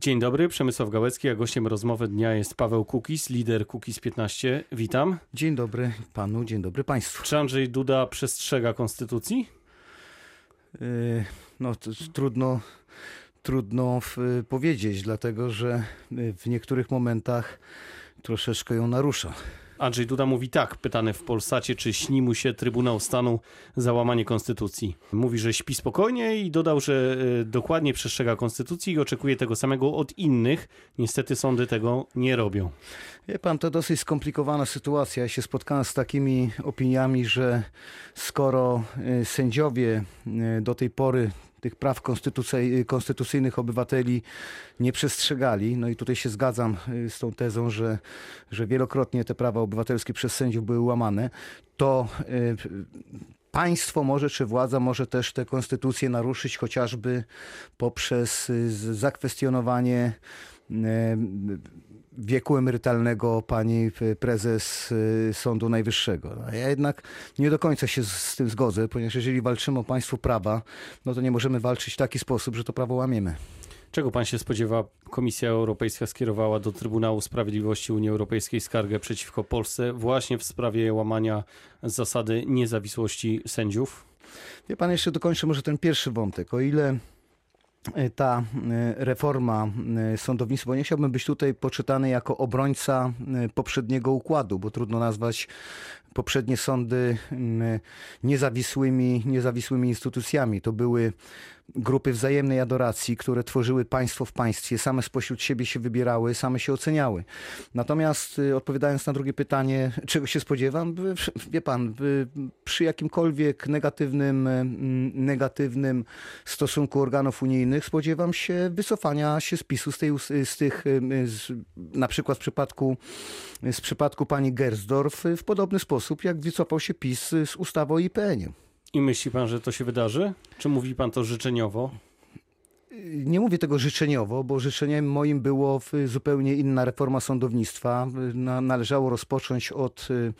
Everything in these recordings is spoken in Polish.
Dzień dobry, Przemysław Gałecki, a gościem rozmowy dnia jest Paweł Kukis, lider Kukis 15. Witam. Dzień dobry panu, dzień dobry państwu. Czy Andrzej Duda przestrzega konstytucji? Yy, no to trudno, trudno w, powiedzieć, dlatego że w niektórych momentach troszeczkę ją narusza. Andrzej Duda mówi tak, pytany w Polsacie, czy śni mu się Trybunał Stanu za łamanie konstytucji. Mówi, że śpi spokojnie i dodał, że y, dokładnie przestrzega konstytucji i oczekuje tego samego od innych. Niestety sądy tego nie robią. Wie pan, to dosyć skomplikowana sytuacja. Ja się spotkałem z takimi opiniami, że skoro y, sędziowie y, do tej pory tych praw konstytucyjnych obywateli nie przestrzegali. No i tutaj się zgadzam y, z tą tezą, że, że wielokrotnie te prawa obywatelskie przez sędziów były łamane. To y, państwo może, czy władza może też tę konstytucję naruszyć chociażby poprzez y, zakwestionowanie wieku emerytalnego pani prezes y, Sądu Najwyższego. Ja jednak nie do końca się z tym zgodzę, ponieważ jeżeli walczymy o państwo prawa, no to nie możemy walczyć w taki sposób, że to prawo łamiemy. Czego pan się spodziewa? Komisja Europejska skierowała do Trybunału Sprawiedliwości Unii Europejskiej skargę przeciwko Polsce właśnie w sprawie łamania zasady niezawisłości sędziów. Wie pan, jeszcze dokończę może ten pierwszy wątek. O ile ta e, reforma e, sądownictwa, bo nie chciałbym być tutaj poczytany jako obrońca poprzedniego układu, bo trudno nazwać poprzednie sądy niezawisłymi, niezawisłymi instytucjami. To były grupy wzajemnej adoracji, które tworzyły państwo w państwie, same spośród siebie się wybierały, same się oceniały. Natomiast y, odpowiadając na drugie pytanie, czego się spodziewam, wie pan, przy jakimkolwiek negatywnym, negatywnym stosunku organów unijnych spodziewam się wycofania się spisu z, tej, z tych, z, na przykład w przypadku, z przypadku pani Gersdorf w podobny sposób, jak wycofał się PiS z ustawy o IPN-ie. I myśli pan, że to się wydarzy? Czy mówi pan to życzeniowo? Nie mówię tego życzeniowo, bo życzeniem moim było zupełnie inna reforma sądownictwa. Należało rozpocząć od y,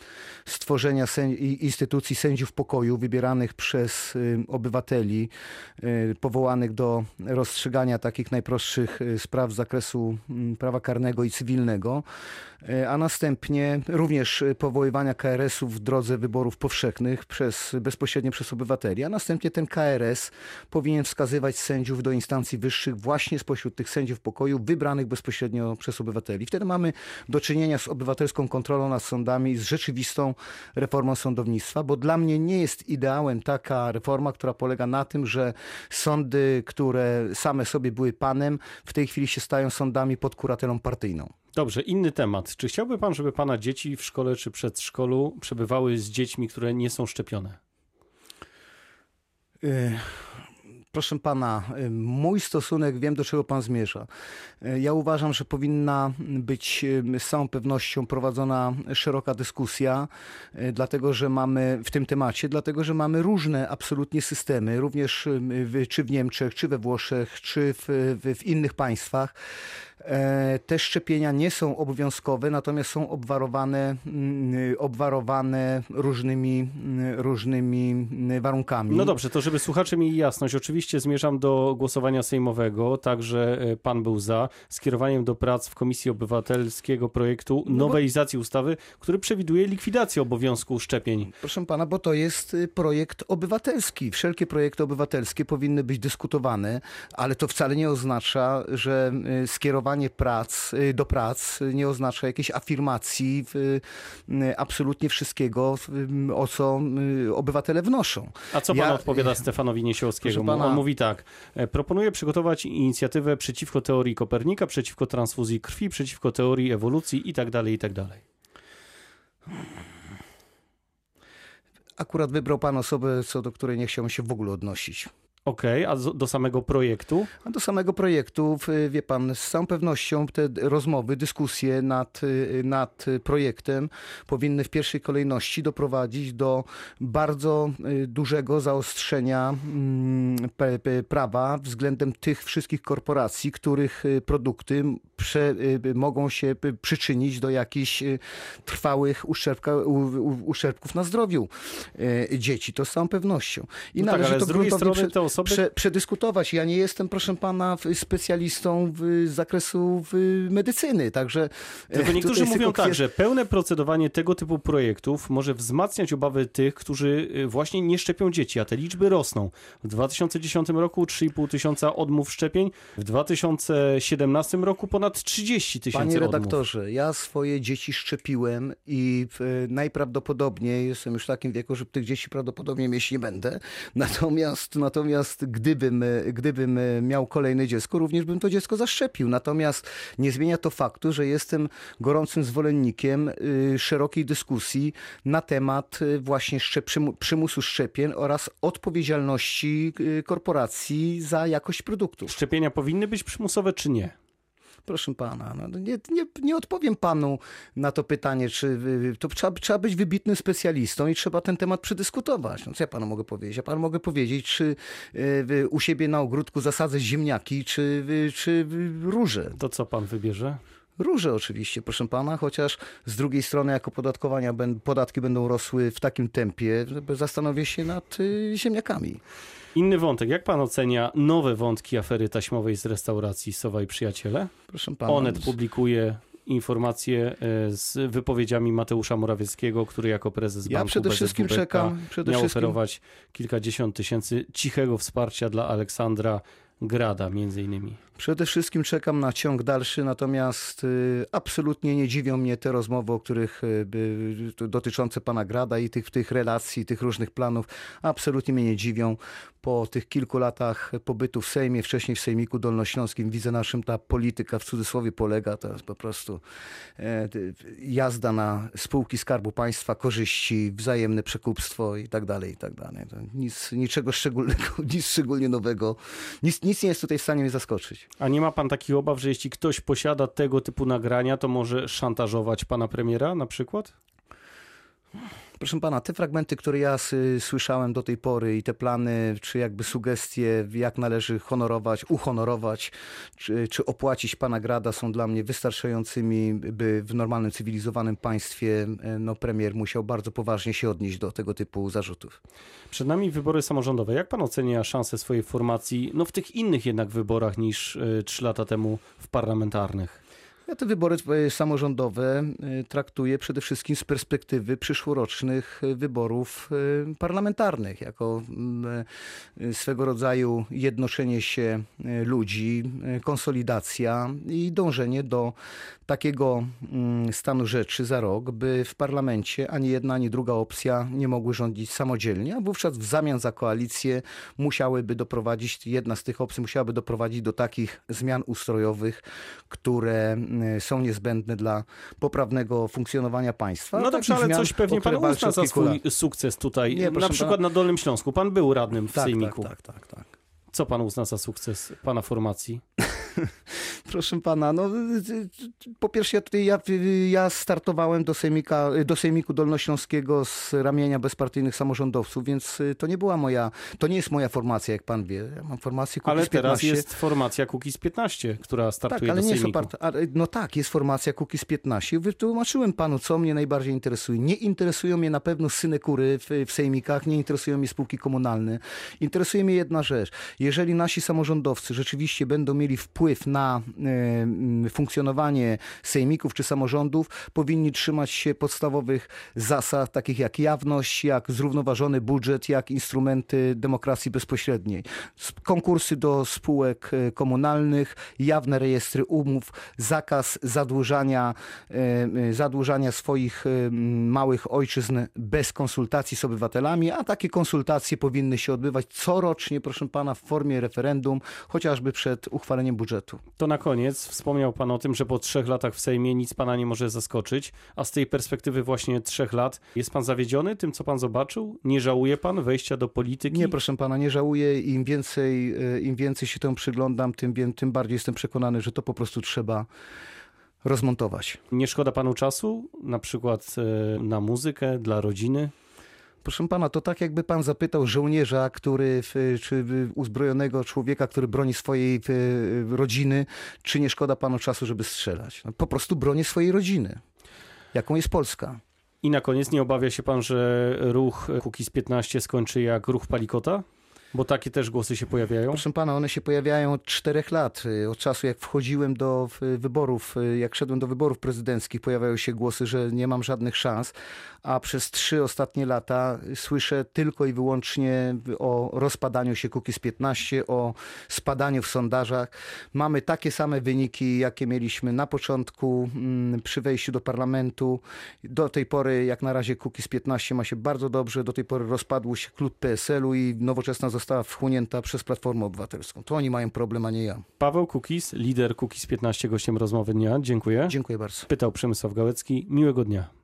stworzenia instytucji sędziów pokoju wybieranych przez y, obywateli, y, powołanych do rozstrzygania takich najprostszych spraw z zakresu mm, prawa karnego i cywilnego, a następnie również powoływania KRS-ów w drodze wyborów powszechnych przez, bezpośrednio przez obywateli, a następnie ten KRS powinien wskazywać sędziów do instancji instancji wyższych właśnie spośród tych sędziów pokoju wybranych bezpośrednio przez obywateli. Wtedy mamy do czynienia z obywatelską kontrolą nad sądami, z rzeczywistą reformą sądownictwa, bo dla mnie nie jest ideałem taka reforma, która polega na tym, że sądy, które same sobie były panem, w tej chwili się stają sądami pod kuratelą partyjną. Dobrze, inny temat. Czy chciałby pan, żeby pana dzieci w szkole czy przedszkolu przebywały z dziećmi, które nie są szczepione? Y, Proszę pana, y, mój stosunek, wiem do czego pan zmierza. Y, ja uważam, że powinna być y, z całą pewnością prowadzona szeroka dyskusja, dlatego że mamy w tym temacie, dlatego że mamy różne absolutnie systemy, również czy w Niemczech, czy we Włoszech, czy w, w innych państwach. E, te szczepienia nie są obowiązkowe, natomiast są obwarowane, mm, obwarowane różnymi, mm, różnymi mm, warunkami. No dobrze, to żeby słuchacze mieli jasność, oczywiście zmierzam do głosowania sejmowego, także e, pan był za skierowaniem do prac w Komisji Obywatelskiego projektu no nowelizacji ustawy, który przewiduje likwidację obowiązku szczepień. Proszę pana, bo to jest y, projekt obywatelski. Wszelkie projekty obywatelskie powinny być dyskutowane, ale to wcale nie oznacza, że y, skierowanie prac, y, do prac nie oznacza jakiejś afirmacji w, y, absolutnie wszystkiego, o co y, obywatele wnoszą. A co pan ja, odpowiada Stefanowi Niesiołowskiemu? Pana... On mówi tak, e, proponuję przygotować inicjatywę przeciwko teorii Kopernika, przeciwko transfuzji krwi, przeciwko teorii ewolucji i tak dalej, i tak dalej. Akurat wybrał pan osobę, co do której nie chciałbym się w ogóle odnosić. Okej, okay, a do samego projektu? A do samego projektu, wie pan, z całą pewnością te rozmowy, dyskusje nad, nad projektem powinny w pierwszej kolejności doprowadzić do bardzo y, dużego zaostrzenia mm, prawa względem tych wszystkich korporacji, których y, produkty prze, y, mogą się y, przyczynić do jakichś y, trwałych uszczerbka, uszczerbków na zdrowiu y, dzieci. To z całą pewnością. I No tak, należy ale to z drugiej strony osoby- prze, przedyskutować. Ja nie jestem, proszę pana, specjalistą w, z zakresu w, medycyny, także... e, Tylko niektórzy mówią tak, że pełne procedowanie tego typu projektów może wzmacniać obawy tych, którzy y, właśnie nie szczepią dzieci, a te liczby rosną. W 2010 roku 3,5 tysiąca odmów szczepień, w 2017 roku ponad 30 tysięcy Panie odmów. redaktorze, ja swoje dzieci szczepiłem i najprawdopodobniej jestem już w takim wieku, że tych dzieci prawdopodobnie mieć nie będę. Natomiast, natomiast gdybym, e, gdybym e, miał kolejne dziecko, również bym to dziecko zaszczepił. Natomiast nie zmienia to faktu, że jestem gorącym zwolennikiem y, szerokiej dyskusji na temat y, właśnie szczep, przymu- przymusu szczepień oraz odpowiedzialności y, korporacji za jakość produktów. Szczepienia powinny być przymusowe czy nie? Proszę pana, no nie, nie, nie odpowiem panu na to pytanie, czy y, to trzeba, trzeba być wybitnym specjalistą i trzeba ten temat przedyskutować. No co ja panu mogę powiedzieć? Ja panu mogę powiedzieć, czy y, u siebie na ogródku zasadzać ziemniaki, czy, y, czy y, róże. To co pan wybierze? Róże oczywiście, proszę pana, chociaż z drugiej strony jako podatkowania ben- podatki będą rosły w takim tempie, że zastanowię się nad y, ziemniakami. Inny wątek. Jak pan ocenia nowe wątki afery taśmowej z restauracji Sowa i Przyjaciele? Proszę pana. Onet publikuje informacje e, z wypowiedziami Mateusza Morawieckiego, który jako prezes Ja banku przede wszystkim czekam, przede miał wszystkim oferować kilkadziesiąt tysięcy cichego wsparcia dla Aleksandra Grada między innymi. Przede wszystkim czekam na ciąg dalszy, natomiast y, absolutnie nie dziwią mnie te rozmowy, o których y, to dotyczące pana Grada i tych, tych relacji, tych różnych planów. Absolutnie mnie nie dziwią. Po tych kilku latach pobytu w Sejmie, wcześniej w Sejmiku Dolnośląskim, widzę na czym ta polityka w cudzysłowie polega. To jest po prostu e, jazda na spółki Skarbu Państwa, korzyści, wzajemne przekupstwo i tak dalej, i tak dalej. Nic, niczego szczególnego, nic szczególnie nowego. Nic, nic nie jest tutaj w stanie mnie zaskoczyć. A nie ma pan takich obaw, że jeśli ktoś posiada tego typu nagrania, to może szantażować pana premiera na przykład? Proszę pana, te fragmenty, które ja słyszałem do tej pory i te plany, czy jakby sugestie, jak należy honorować, uhonorować, czy, czy opłacić pana Grada są dla mnie wystarczającymi, by w normalnym, cywilizowanym państwie e, no, premier musiał bardzo poważnie się odnieść do tego typu zarzutów. Przed nami wybory samorządowe. Jak pan ocenia szanse swojej formacji no w tych innych jednak wyborach niż y, trzy lata temu w parlamentarnych? Ja te wybory e, samorządowe e, traktuję przede wszystkim z perspektywy przyszłorocznych e, wyborów parlamentarnych, jako mm, swego rodzaju jednoczenie się ludzi, konsolidacja i dążenie do takiego mm, stanu rzeczy za rok, by w parlamencie ani jedna, ani druga opcja nie mogły rządzić samodzielnie, a wówczas w zamian za koalicję musiałyby doprowadzić, jedna z tych opcji musiałaby doprowadzić do takich zmian ustrojowych, które mm, są niezbędne dla poprawnego funkcjonowania państwa. No Takich dobrze, ale zmian, coś pewnie pan uzna za swój sukces tutaj. Nie, na przykład pana. na Dolnym Śląsku. Pan był radnym w Tak, Sejmiku. tak, tak, tak, tak. Co pan uzna za sukces pana formacji? Proszę pana, no po pierwsze ja tutaj ja, ja startowałem do, sejmika, do Sejmiku Dolnośląskiego z ramienia bezpartyjnych samorządowców, więc to nie była moja, to nie jest moja formacja, jak pan wie. Ja mam formację Kukiz Ale teraz 15. jest formacja Kukiz 15, która startuje Tak, ale do nie jest Sejmiku. oparta. Ale, no tak, jest formacja Kukiz 15. Wytłumaczyłem panu, co mnie najbardziej interesuje. Nie interesują mnie na pewno synekury w, w sejmikach, nie interesują mnie spółki komunalne. Interesuje mnie jedna rzecz. Jeżeli nasi samorządowcy rzeczywiście będą mieli wpływ na e, m, funkcjonowanie sejmików czy samorządów, powinni trzymać się podstawowych zasad, takich jak jawność, jak zrównoważony budżet, jak instrumenty demokracji bezpośredniej. Konkursy do spółek e, komunalnych, jawne rejestry umów, zakaz zadłużania, e, zadłużania swoich małych ojczyzn bez konsultacji z obywatelami, a takie konsultacje powinny się odbywać corocznie, proszę pana, w formie referendum, chociażby przed uchwaleniem budżetu. To na koniec wspomniał pan o tym, że po trzech latach w Sejmie nic pana nie może zaskoczyć, a z tej perspektywy właśnie trzech lat jest pan zawiedziony tym, co pan zobaczył? Nie żałuje pan wejścia do polityki? Nie, proszę pana, nie żałuję. Im więcej, e, im więcej się temu przyglądam, tym, tym bardziej jestem przekonany, że to po prostu trzeba rozmontować. Nie szkoda panu czasu, na przykład e, na muzykę, dla rodziny? Proszę pana, to tak jakby pan zapytał żołnierza, który, czy uzbrojonego człowieka, który broni swojej rodziny, czy nie szkoda panu czasu, żeby strzelać. No, po prostu broni swojej rodziny. Jaką jest Polska? I na koniec nie obawia się pan, że ruch Kukiz 15 skończy jak ruch Palikota? Bo takie też głosy się pojawiają. Proszę pana, one się pojawiają od czterech lat. Y, Od czasu, jak wchodziłem do wyborów, y, jak szedłem do wyborów prezydenckich, pojawiały się głosy, że nie mam żadnych szans, a przez trzy ostatnie lata słyszę tylko i wyłącznie o rozpadaniu się Kukiz 15, o spadaniu w sondażach. Mamy takie same wyniki, jakie mieliśmy na początku mm, przy wejściu do parlamentu. Do tej pory, jak na razie, Kukiz 15 ma się bardzo dobrze. Do tej pory rozpadł się klub PSL-u i nowoczesna została wchłonięta przez Platformę Obywatelską. To oni mają problem, a nie ja. Paweł Kukiz, lider Kukiz 15, gościem rozmowy dnia. Dziękuję. Dziękuję bardzo. Pytał Przemysław Gałecki. Miłego dnia.